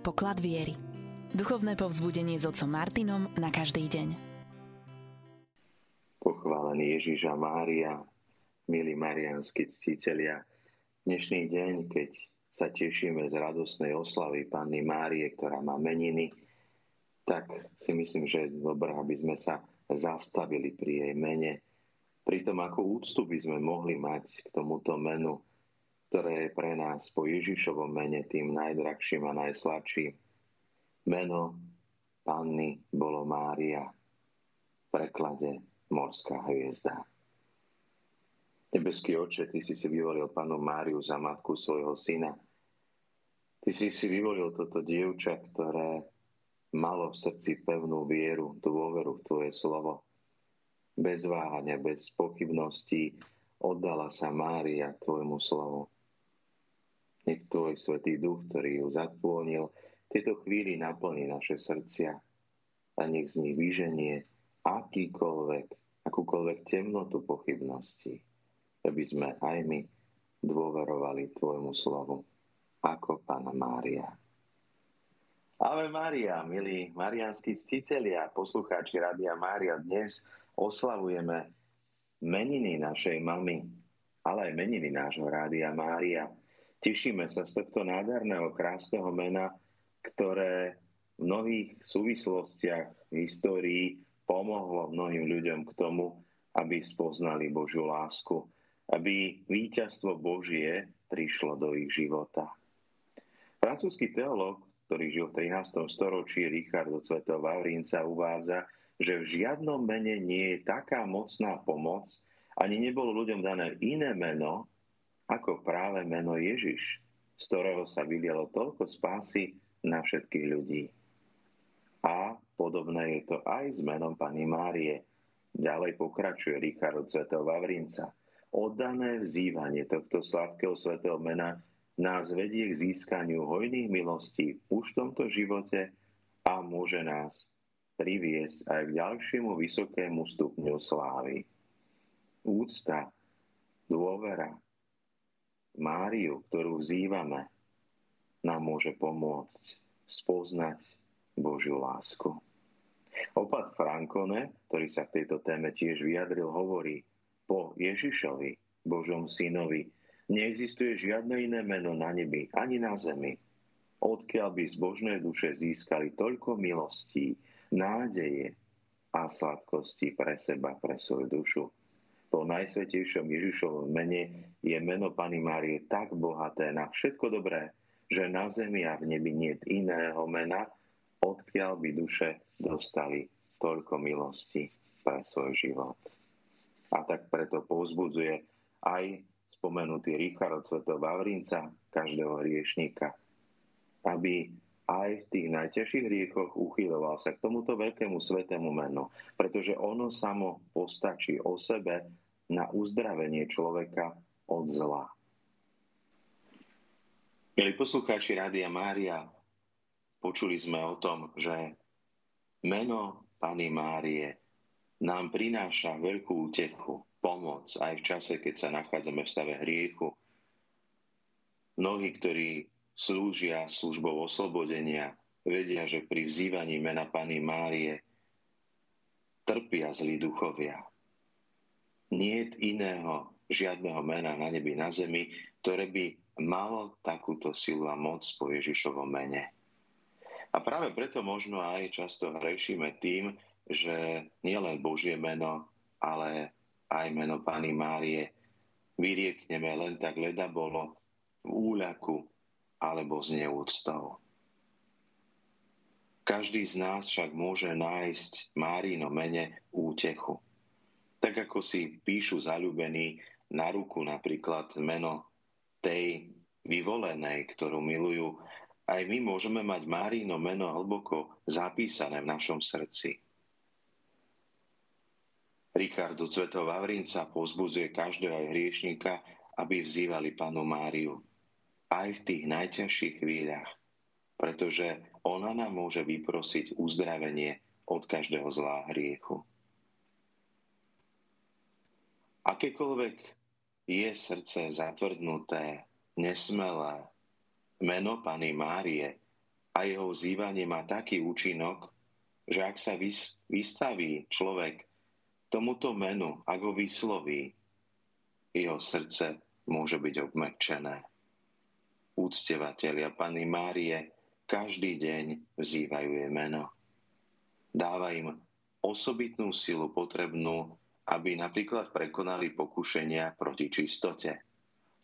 Poklad viery. Duchovné povzbudenie s otcom Martinom na každý deň. Pochválený Ježiša Mária, milí marianskí ctitelia, dnešný deň, keď sa tešíme z radosnej oslavy Panny Márie, ktorá má meniny, tak si myslím, že je dobré, aby sme sa zastavili pri jej mene, pri tom, ako úctu by sme mohli mať k tomuto menu, ktoré je pre nás po Ježišovom mene tým najdrahším a najsladším. Meno Panny bolo Mária, v preklade morská hviezda. Nebeský oče, Ty si si vyvolil Panu Máriu za matku svojho syna. Ty si si vyvolil toto dievča, ktoré malo v srdci pevnú vieru, dôveru v Tvoje slovo. Bez váhania, bez pochybností oddala sa Mária Tvojmu slovu. Nech Tvoj Svetý Duch, ktorý ju zatpônil, tieto chvíli naplní naše srdcia a nech z nich vyženie akýkoľvek, akúkoľvek temnotu pochybnosti, aby sme aj my dôverovali Tvojmu slovu, ako Pána Mária. Ave Mária, milí marianskí ctitelia, poslucháči Rádia Mária, dnes oslavujeme meniny našej mamy, ale aj meniny nášho Rádia Mária. Tešíme sa z tohto nádherného, krásneho mena, ktoré v mnohých súvislostiach v histórii pomohlo mnohým ľuďom k tomu, aby spoznali Božiu lásku, aby víťazstvo Božie prišlo do ich života. Francúzsky teológ, ktorý žil v 13. storočí, Richard od Svetého Vavrínca uvádza, že v žiadnom mene nie je taká mocná pomoc, ani nebolo ľuďom dané iné meno, ako práve meno Ježiš, z ktorého sa vylialo toľko spásy na všetkých ľudí. A podobné je to aj s menom Pani Márie. Ďalej pokračuje Richard od svätého Vavrinca. Oddané vzývanie tohto sladkého svätého mena nás vedie k získaniu hojných milostí už v tomto živote a môže nás priviesť aj k ďalšiemu vysokému stupňu slávy. Úcta, dôvera, Máriu, ktorú vzývame, nám môže pomôcť spoznať Božiu lásku. Opat Frankone, ktorý sa k tejto téme tiež vyjadril, hovorí, po Ježišovi, Božom synovi, neexistuje žiadne iné meno na nebi ani na zemi, odkiaľ by zbožné duše získali toľko milostí, nádeje a sladkosti pre seba, pre svoju dušu po najsvetejšom Ježišovom mene je meno Pany Márie tak bohaté na všetko dobré, že na zemi a v nebi nie iného mena, odkiaľ by duše dostali toľko milosti pre svoj život. A tak preto povzbudzuje aj spomenutý Richard Svetov Vavrinca, každého hriešníka, aby aj v tých najťažších hriechoch uchyloval sa k tomuto veľkému svetému menu, pretože ono samo postačí o sebe na uzdravenie človeka od zla. Milí poslucháči Rádia Mária, počuli sme o tom, že meno Pany Márie nám prináša veľkú útechu, pomoc aj v čase, keď sa nachádzame v stave hriechu. Mnohí, ktorí slúžia službou oslobodenia, vedia, že pri vzývaní mena Pany Márie trpia zlí duchovia. Nie je iného žiadneho mena na nebi, na zemi, ktoré by malo takúto silu a moc po Ježišovom mene. A práve preto možno aj často hrešíme tým, že nielen Božie meno, ale aj meno Pany Márie vyriekneme len tak leda bolo v úľaku alebo s neúctou. Každý z nás však môže nájsť Márino mene útechu. Tak ako si píšu zalúbení na ruku napríklad meno tej vyvolenej, ktorú milujú, aj my môžeme mať Márino meno hlboko zapísané v našom srdci. Richardu Cvetov Vavrinca pozbudzuje každého aj hriešnika, aby vzývali panu Máriu aj v tých najťažších chvíľach, pretože ona nám môže vyprosiť uzdravenie od každého zlá hriechu. Akékoľvek je srdce zatvrdnuté, nesmelé, meno Pany Márie a jeho vzývanie má taký účinok, že ak sa vystaví človek tomuto menu, ak ho vysloví, jeho srdce môže byť obmekčené. Úctevatelia Pany Márie každý deň vzývajú jej meno. Dáva im osobitnú silu potrebnú, aby napríklad prekonali pokušenia proti čistote.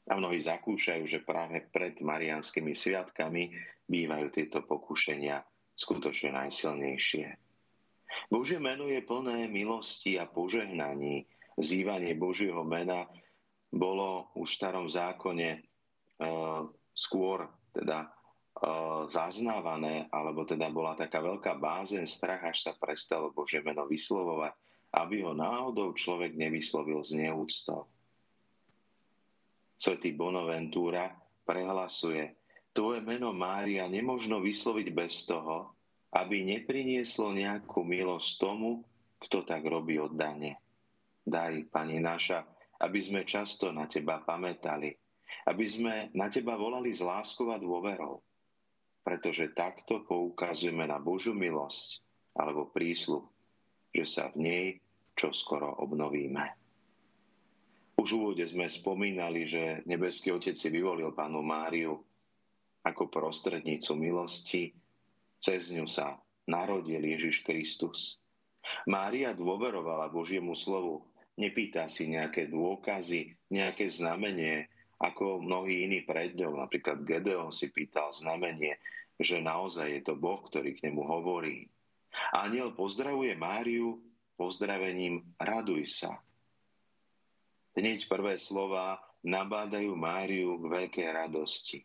A mnohí zakúšajú, že práve pred marianskými sviatkami bývajú tieto pokušenia skutočne najsilnejšie. Božie meno je plné milosti a požehnaní. Zývanie Božieho mena bolo už v starom zákone uh, skôr teda uh, zaznávané, alebo teda bola taká veľká bázen, strach, až sa prestalo Božie meno vyslovovať, aby ho náhodou človek nevyslovil z neúctou. Svetý Bonaventura prehlasuje, tvoje meno Mária nemožno vysloviť bez toho, aby neprinieslo nejakú milosť tomu, kto tak robí oddane. Daj, Pani naša, aby sme často na Teba pamätali, aby sme na Teba volali s láskou a dôverou, pretože takto poukazujeme na Božú milosť alebo prísľub, že sa v nej čoskoro obnovíme. Už v úvode sme spomínali, že nebeský Otec si vyvolil pánu Máriu ako prostrednicu milosti. Cez ňu sa narodil Ježiš Kristus. Mária dôverovala Božiemu slovu. Nepýta si nejaké dôkazy, nejaké znamenie, ako mnohí iní pred ňou. Napríklad Gedeon si pýtal znamenie, že naozaj je to Boh, ktorý k nemu hovorí. Aniel pozdravuje Máriu pozdravením raduj sa. Hneď prvé slova nabádajú Máriu k veľkej radosti.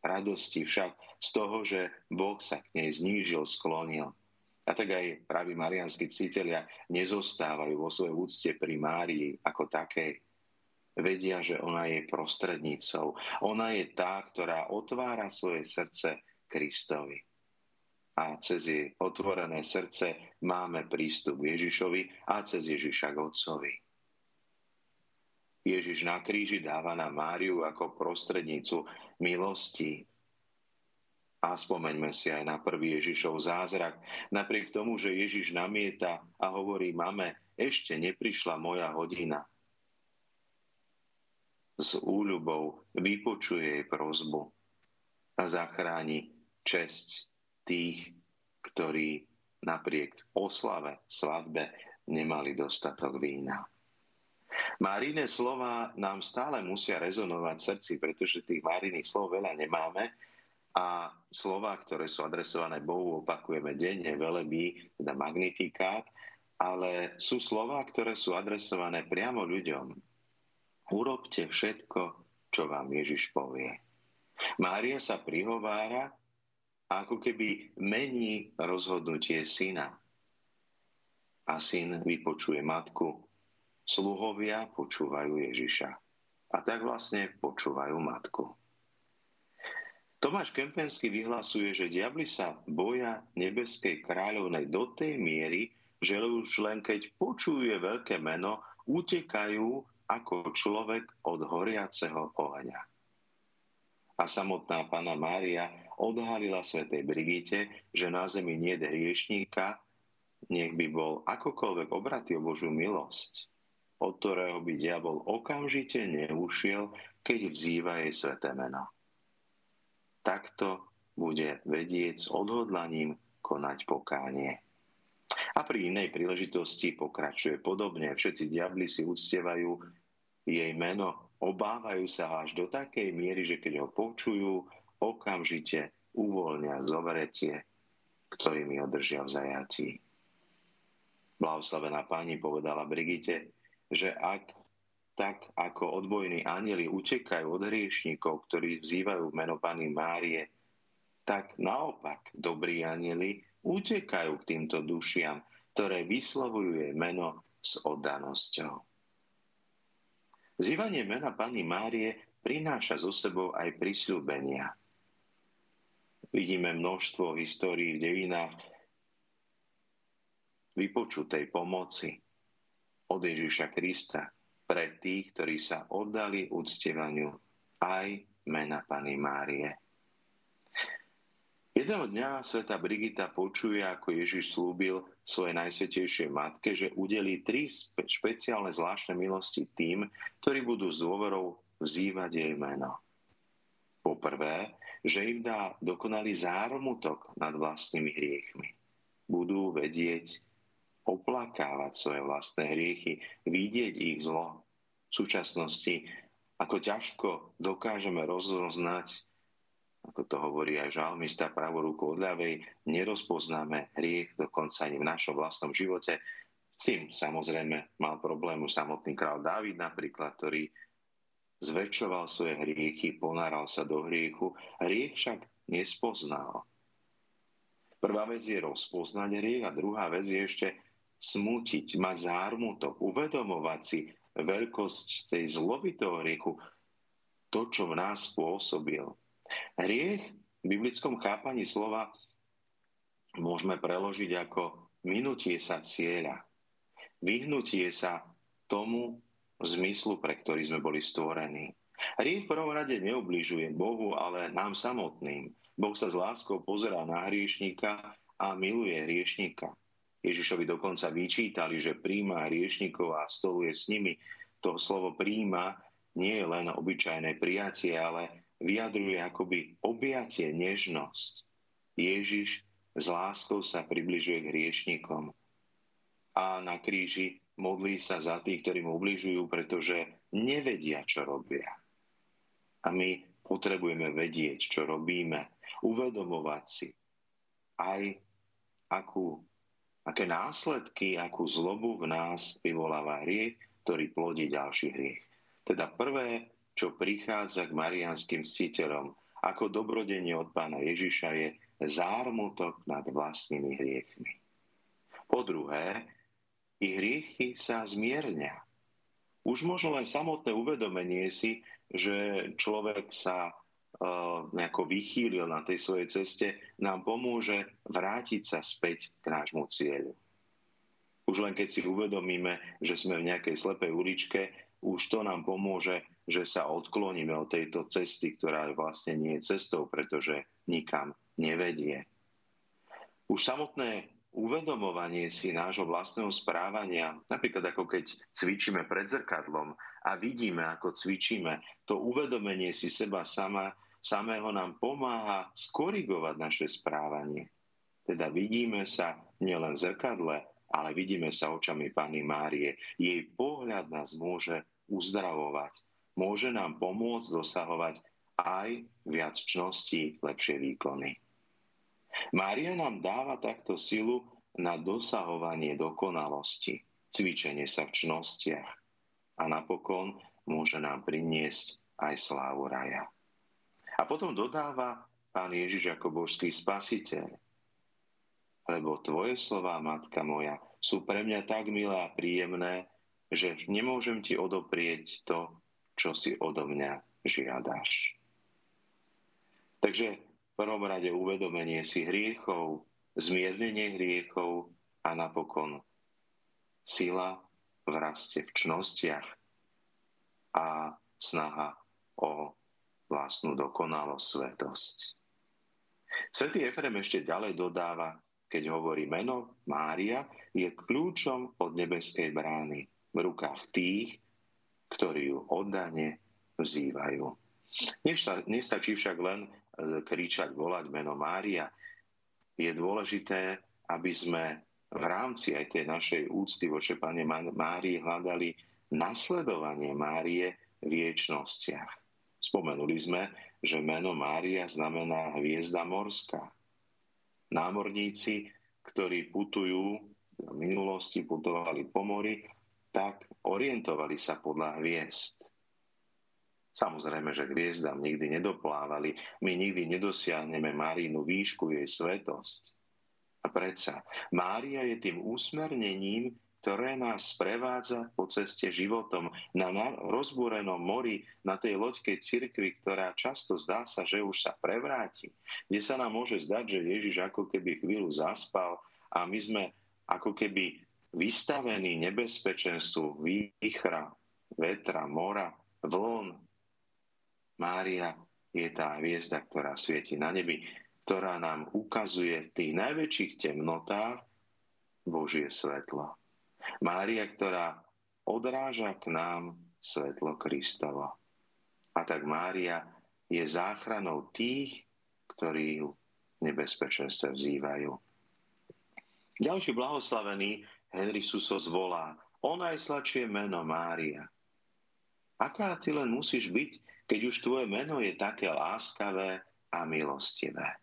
Radosti však z toho, že Boh sa k nej znížil, sklonil. A tak aj praví marianskí cítelia nezostávajú vo svojej úcte pri Márii ako takej. Vedia, že ona je prostrednicou. Ona je tá, ktorá otvára svoje srdce Kristovi. A cez jej otvorené srdce máme prístup k Ježišovi a cez Ježiša k Otcovi. Ježiš na kríži dáva na Máriu ako prostrednicu milosti. A spomeňme si aj na prvý Ježišov zázrak. Napriek tomu, že Ježiš namieta a hovorí, mame, ešte neprišla moja hodina. S úľubou vypočuje jej prozbu a zachráni česť tých, ktorí napriek oslave, svadbe nemali dostatok vína. Máriné slova nám stále musia rezonovať v srdci, pretože tých máriných slov veľa nemáme a slova, ktoré sú adresované Bohu, opakujeme denne, velebí, teda magnifikát, ale sú slova, ktoré sú adresované priamo ľuďom. Urobte všetko, čo vám Ježiš povie. Mária sa prihovára, ako keby mení rozhodnutie syna. A syn vypočuje matku, sluhovia počúvajú Ježiša. A tak vlastne počúvajú matku. Tomáš Kempenský vyhlasuje, že diabli sa boja nebeskej kráľovnej do tej miery, že už len keď počuje veľké meno, utekajú ako človek od horiaceho ohňa. A samotná pána Mária odhalila svätej Brigite, že na zemi nie je hriešníka, nech by bol akokoľvek obratý o Božiu milosť od ktorého by diabol okamžite neušiel, keď vzýva jej sveté meno. Takto bude vedieť s odhodlaním konať pokánie. A pri inej príležitosti pokračuje podobne. Všetci diabli si uctievajú jej meno, obávajú sa až do takej miery, že keď ho počujú, okamžite uvoľnia zovretie, ktorými ho držia v zajatí. Blahoslavená pani povedala Brigite, že ak tak ako odbojní anieli utekajú od hriešníkov, ktorí vzývajú meno Pany Márie, tak naopak dobrí anieli utekajú k týmto dušiam, ktoré vyslovujú jej meno s oddanosťou. Vzývanie mena Pany Márie prináša zo sebou aj prisľúbenia. Vidíme množstvo histórií v devinách vypočutej pomoci, od Ježiša Krista pre tých, ktorí sa oddali uctievaniu aj mena Pany Márie. 11. Jedného dňa sveta Brigita počuje, ako Ježiš slúbil svojej najsvetejšej matke, že udelí tri špeciálne zvláštne milosti tým, ktorí budú s dôverou vzývať jej meno. Poprvé, že im dá dokonalý zármutok nad vlastnými hriechmi. Budú vedieť oplakávať svoje vlastné hriechy, vidieť ich zlo. V súčasnosti, ako ťažko dokážeme rozoznať ako to hovorí aj žalmista pravú ruku od ľavej, nerozpoznáme hriech dokonca ani v našom vlastnom živote. S tým samozrejme mal problému samotný král Dávid napríklad, ktorý zväčšoval svoje hriechy, ponáral sa do hriechu. Hriech však nespoznal. Prvá vec je rozpoznať hriech a druhá vec je ešte smutiť, mať zármutok, uvedomovať si veľkosť tej zloby toho hriechu, to, čo v nás spôsobil. Hriech v biblickom chápaní slova môžeme preložiť ako minutie sa cieľa. Vyhnutie sa tomu zmyslu, pre ktorý sme boli stvorení. Hriech v prvom rade neubližuje Bohu, ale nám samotným. Boh sa s láskou pozerá na hriešníka a miluje hriešníka. Ježišovi dokonca vyčítali, že príjma hriešníkov a stoluje s nimi. To slovo príjma nie je len obyčajné prijatie, ale vyjadruje akoby objatie, nežnosť. Ježiš s láskou sa približuje k hriešnikom a na kríži modlí sa za tých, ktorí mu ubližujú, pretože nevedia, čo robia. A my potrebujeme vedieť, čo robíme, uvedomovať si aj akú, aké následky, akú zlobu v nás vyvoláva hriech, ktorý plodí ďalší hriech. Teda prvé, čo prichádza k marianským citeľom ako dobrodenie od pána Ježiša je zármutok nad vlastnými hriechmi. Po druhé, ich hriechy sa zmierňa. Už možno len samotné uvedomenie si, že človek sa uh, nejako vychýlil na tej svojej ceste, nám pomôže vrátiť sa späť k nášmu cieľu. Už len keď si uvedomíme, že sme v nejakej slepej uličke, už to nám pomôže, že sa odkloníme od tejto cesty, ktorá vlastne nie je cestou, pretože nikam nevedie. Už samotné uvedomovanie si nášho vlastného správania, napríklad ako keď cvičíme pred zrkadlom a vidíme, ako cvičíme, to uvedomenie si seba sama, samého nám pomáha skorigovať naše správanie. Teda vidíme sa nielen v zrkadle, ale vidíme sa očami Pany Márie. Jej pohľad nás môže uzdravovať. Môže nám pomôcť dosahovať aj viac čností, lepšie výkony. Mária nám dáva takto silu na dosahovanie dokonalosti, cvičenie sa v čnostiach a napokon môže nám priniesť aj slávu raja. A potom dodáva pán Ježiš ako božský spasiteľ lebo tvoje slová, matka moja, sú pre mňa tak milé a príjemné, že nemôžem ti odoprieť to, čo si odo mňa žiadaš. Takže v prvom rade uvedomenie si hriechov, zmiernenie hriechov a napokon sila v raste v čnostiach a snaha o vlastnú dokonalosť, svetosť. Svetý Efrem ešte ďalej dodáva, keď hovorí meno Mária, je kľúčom od nebeskej brány v rukách tých, ktorí ju oddane vzývajú. Nestačí však len e, kričať, volať meno Mária. Je dôležité, aby sme v rámci aj tej našej úcty voči Pane Márii hľadali nasledovanie Márie v viečnostiach. Spomenuli sme, že meno Mária znamená hviezda morská námorníci, ktorí putujú, v minulosti putovali po mori, tak orientovali sa podľa hviezd. Samozrejme, že hviezdam nikdy nedoplávali, my nikdy nedosiahneme Márínu výšku, jej svetosť. A predsa, Mária je tým úsmernením, ktoré nás sprevádza po ceste životom na rozbúrenom mori, na tej loďkej cirkvi, ktorá často zdá sa, že už sa prevráti, kde sa nám môže zdať, že Ježiš ako keby chvíľu zaspal a my sme ako keby vystavení nebezpečenstvu výchra, vetra, mora, vln. Mária je tá hviezda, ktorá svieti na nebi. Ktorá nám ukazuje v tých najväčších temnotách Božie svetlo. Mária, ktorá odráža k nám svetlo Kristovo. A tak Mária je záchranou tých, ktorí ju nebezpečenstve vzývajú. Ďalší blahoslavený Henry Suso zvolá o najsladšie meno Mária. Aká ty len musíš byť, keď už tvoje meno je také láskavé a milostivé.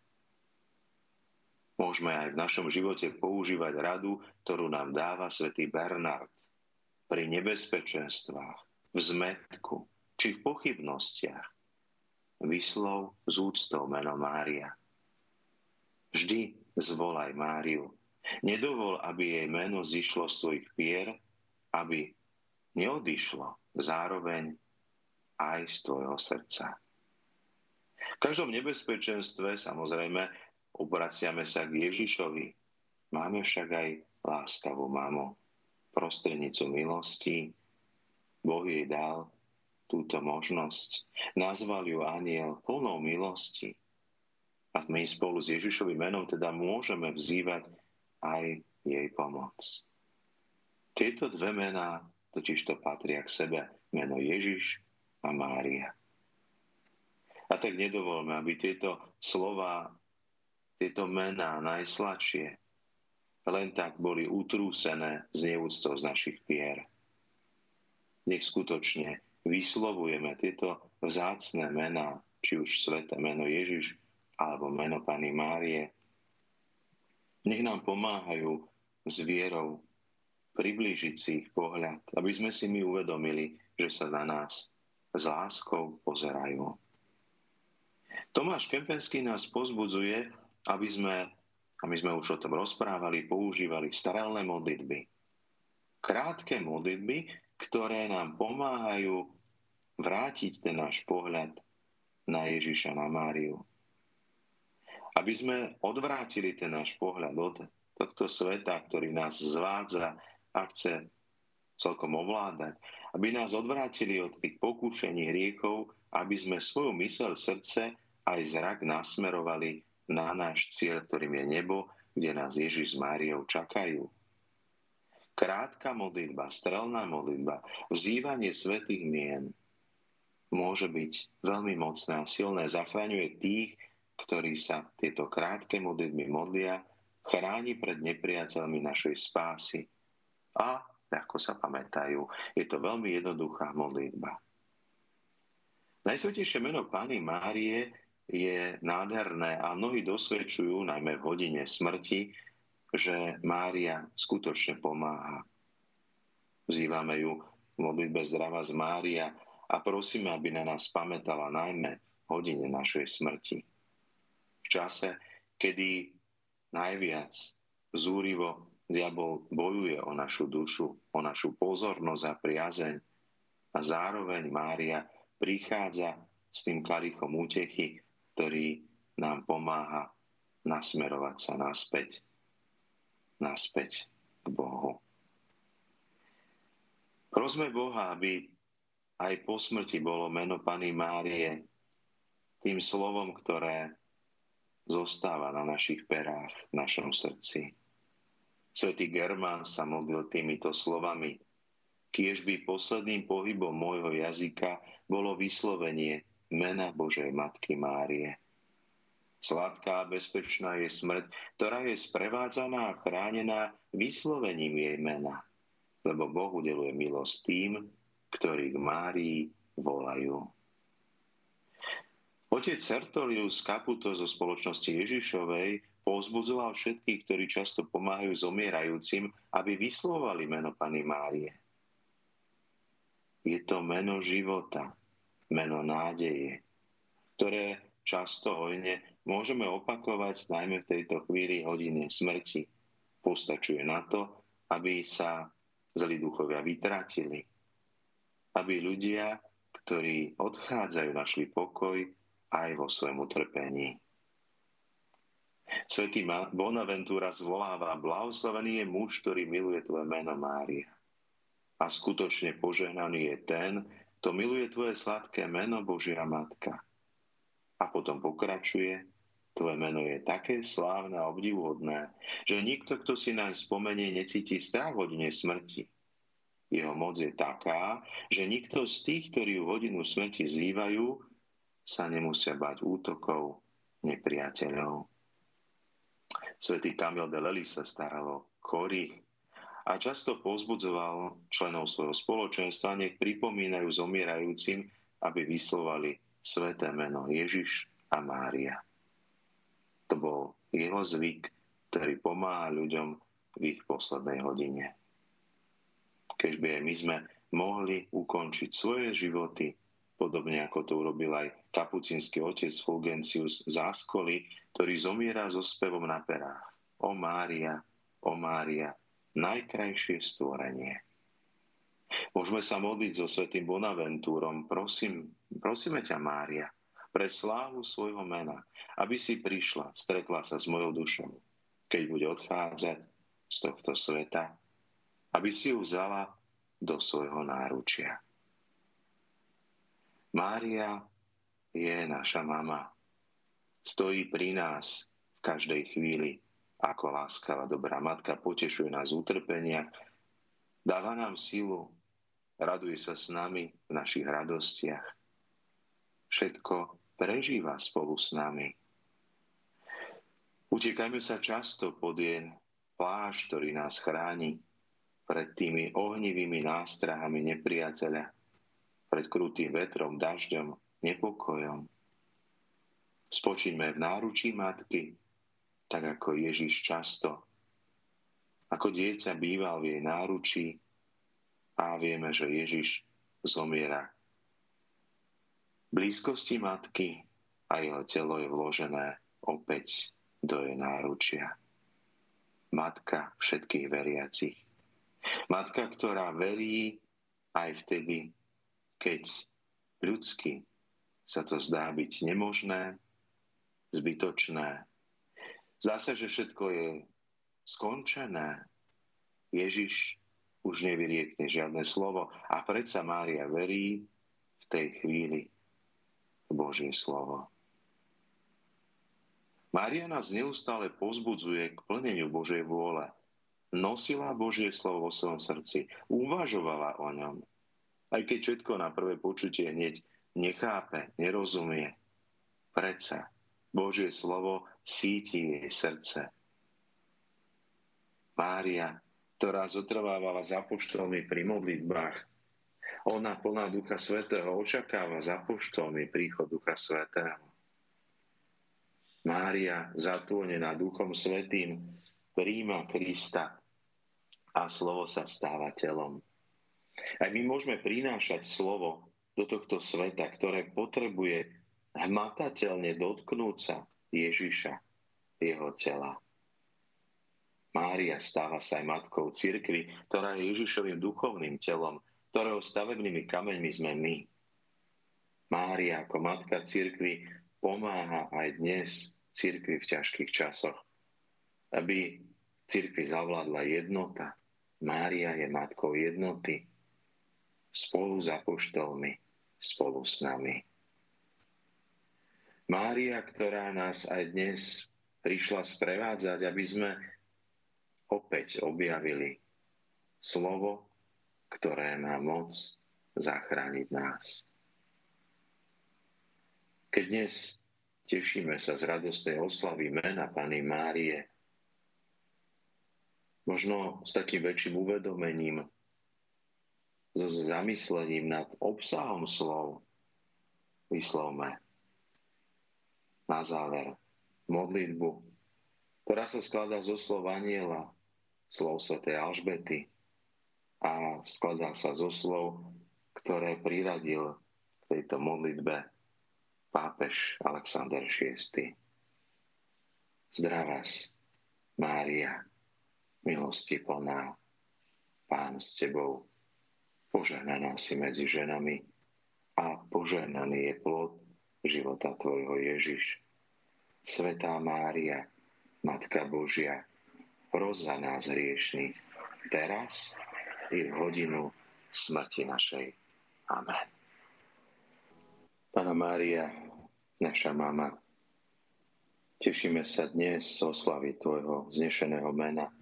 Môžeme aj v našom živote používať radu, ktorú nám dáva svätý Bernard pri nebezpečenstvách, v zmetku či v pochybnostiach. Vyslov z úctou meno Mária. Vždy zvolaj Máriu. Nedovol, aby jej meno zišlo z tvojich pier, aby neodišlo zároveň aj z tvojho srdca. V každom nebezpečenstve samozrejme obraciame sa k Ježišovi. Máme však aj láskavú mamu. Prostrednicu milosti Boh jej dal túto možnosť. Nazval ju aniel plnou milosti. A my spolu s Ježišovým menom teda môžeme vzývať aj jej pomoc. Tieto dve mená totiž to patria k sebe. Meno Ježiš a Mária. A tak nedovolme, aby tieto slova tieto mená najsladšie len tak boli utrúsené z neúctou z našich pier. Nech skutočne vyslovujeme tieto vzácne mená, či už sveté meno Ježiš alebo meno Pany Márie. Nech nám pomáhajú s vierou priblížiť si ich pohľad, aby sme si my uvedomili, že sa na nás s láskou pozerajú. Tomáš Kempenský nás pozbudzuje, aby sme, a my sme už o tom rozprávali, používali starelné modlitby. Krátke modlitby, ktoré nám pomáhajú vrátiť ten náš pohľad na Ježiša, na Máriu. Aby sme odvrátili ten náš pohľad od tohto sveta, ktorý nás zvádza a chce celkom ovládať. Aby nás odvrátili od tých pokúšení hriechov, aby sme svoju mysel, srdce aj zrak nasmerovali na náš cieľ, ktorým je nebo, kde nás Ježiš s Máriou čakajú. Krátka modlitba, strelná modlitba, vzývanie svetých mien môže byť veľmi mocné a silné. Zachraňuje tých, ktorí sa tieto krátke modlitby modlia, chráni pred nepriateľmi našej spásy. A, ako sa pamätajú, je to veľmi jednoduchá modlitba. Najsvetejšie meno Pány Márie je nádherné a mnohí dosvedčujú, najmä v hodine smrti, že Mária skutočne pomáha. Vzývame ju v modlitbe zdrava z Mária a prosíme, aby na nás pamätala najmä v hodine našej smrti. V čase, kedy najviac zúrivo diabol bojuje o našu dušu, o našu pozornosť a priazeň a zároveň Mária prichádza s tým kalichom útechy, ktorý nám pomáha nasmerovať sa naspäť, naspäť k Bohu. Prosme Boha, aby aj po smrti bolo meno Pany Márie tým slovom, ktoré zostáva na našich perách, v našom srdci. Svetý Germán sa modlil týmito slovami. Kiež by posledným pohybom môjho jazyka bolo vyslovenie mena Božej Matky Márie. Sladká a bezpečná je smrť, ktorá je sprevádzaná a chránená vyslovením jej mena, lebo Boh udeluje milosť tým, ktorí k Márii volajú. Otec Sertorius Caputo zo spoločnosti Ježišovej povzbudzoval všetkých, ktorí často pomáhajú zomierajúcim, aby vyslovali meno Pany Márie. Je to meno života, meno nádeje, ktoré často hojne môžeme opakovať najmä v tejto chvíli hodine smrti. Postačuje na to, aby sa zlí duchovia vytratili. Aby ľudia, ktorí odchádzajú, našli pokoj aj vo svojom utrpení. Svetý Bonaventura zvoláva, blahoslavený je muž, ktorý miluje tvoje meno Mária. A skutočne požehnaný je ten, to miluje tvoje sladké meno, Božia Matka. A potom pokračuje, Tvoje meno je také slávne a obdivuhodné, že nikto, kto si naň spomenie, necíti strach hodine smrti. Jeho moc je taká, že nikto z tých, ktorí v hodinu smrti zývajú, sa nemusia bať útokov nepriateľov. Svetý Kamil de Lely sa staralo chorých a často pozbudzoval členov svojho spoločenstva, nech pripomínajú zomierajúcim, aby vyslovali sveté meno Ježiš a Mária. To bol jeho zvyk, ktorý pomáha ľuďom v ich poslednej hodine. Keďby aj my sme mohli ukončiť svoje životy, podobne ako to urobil aj kapucínsky otec Fulgencius z Áskoly, ktorý zomiera so spevom na perách. O Mária, o Mária, najkrajšie stvorenie. Môžeme sa modliť so svetým Bonaventúrom. Prosím, prosíme ťa, Mária, pre slávu svojho mena, aby si prišla, stretla sa s mojou dušou, keď bude odchádzať z tohto sveta, aby si ju vzala do svojho náručia. Mária je naša mama. Stojí pri nás v každej chvíli ako láskavá dobrá matka, potešuje nás v utrpeniach, dáva nám silu, raduje sa s nami v našich radostiach. Všetko prežíva spolu s nami. Utekajme sa často pod jen pláž, ktorý nás chráni pred tými ohnivými nástrahami nepriateľa, pred krutým vetrom, dažďom, nepokojom. Spočíňme v náručí matky, tak ako Ježiš často. Ako dieťa býval v jej náručí a vieme, že Ježiš zomiera blízkosti matky a jeho telo je vložené opäť do jej náručia. Matka všetkých veriacich. Matka, ktorá verí aj vtedy, keď ľudsky sa to zdá byť nemožné, zbytočné. Zdá sa, že všetko je skončené. Ježiš už nevyriekne žiadne slovo a predsa Mária verí v tej chvíli, Božie slovo. Mária nás neustále pozbudzuje k plneniu Božej vôle. Nosila Božie slovo vo svojom srdci, uvažovala o ňom. Aj keď všetko na prvé počutie hneď nechápe, nerozumie. Predsa Božie slovo síti jej srdce. Mária, ktorá zotrvávala za poštolmi pri modlitbách, ona plná Ducha Svetého očakáva za poštolmi príchod Ducha Svetého. Mária, zatvorená Duchom Svetým, príjma Krista a slovo sa stáva telom. Aj my môžeme prinášať slovo do tohto sveta, ktoré potrebuje hmatateľne dotknúť sa Ježiša, jeho tela. Mária stáva sa aj matkou cirkvi, ktorá je Ježišovým duchovným telom, ktorého stavebnými kameňmi sme my. Mária ako matka cirkvi pomáha aj dnes cirkvi v ťažkých časoch, aby cirkvi zavládla jednota. Mária je matkou jednoty spolu s apoštolmi, spolu s nami. Mária, ktorá nás aj dnes prišla sprevádzať, aby sme opäť objavili slovo ktoré má moc zachrániť nás. Keď dnes tešíme sa z radostnej oslavy mena Pany Márie, možno s takým väčším uvedomením, so zamyslením nad obsahom slov, vyslovme na záver modlitbu, ktorá sa skladá zo slov aniela, slov svätej Alžbety, a skladá sa zo slov, ktoré priradil k tejto modlitbe pápež Alexander VI. Zdravás, Mária, milosti plná, Pán s Tebou, požehnaná si medzi ženami a požehnaný je plod života Tvojho Ježiš. Svetá Mária, Matka Božia, pros za nás hriešných, teraz i v hodinu smrti našej. Amen. Pána Mária, naša mama, Tešíme sa dnes z oslavy Tvojho znešeného mena.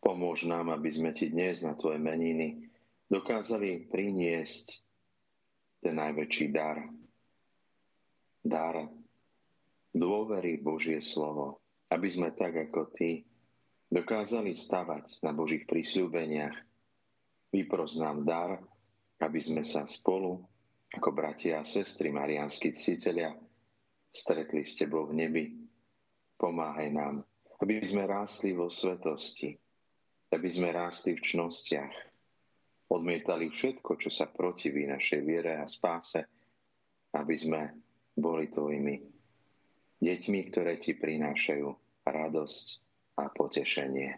Pomôž nám, aby sme Ti dnes na Tvoje meniny dokázali priniesť ten najväčší dar. Dar dôvery Božie slovo. Aby sme tak ako Ty dokázali stavať na Božích prísľubeniach. Vypros nám dar, aby sme sa spolu ako bratia a sestry marianskí ctiteľia stretli s Tebou v nebi. Pomáhaj nám, aby sme rástli vo svetosti, aby sme rástli v čnostiach, odmietali všetko, čo sa protiví našej viere a spáse, aby sme boli Tvojimi deťmi, ktoré Ti prinášajú radosť a potešenie.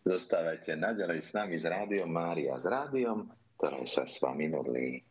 Zostávajte naďalej s nami s Rádiom Mária, s rádiom, ktoré sa s vami modlí.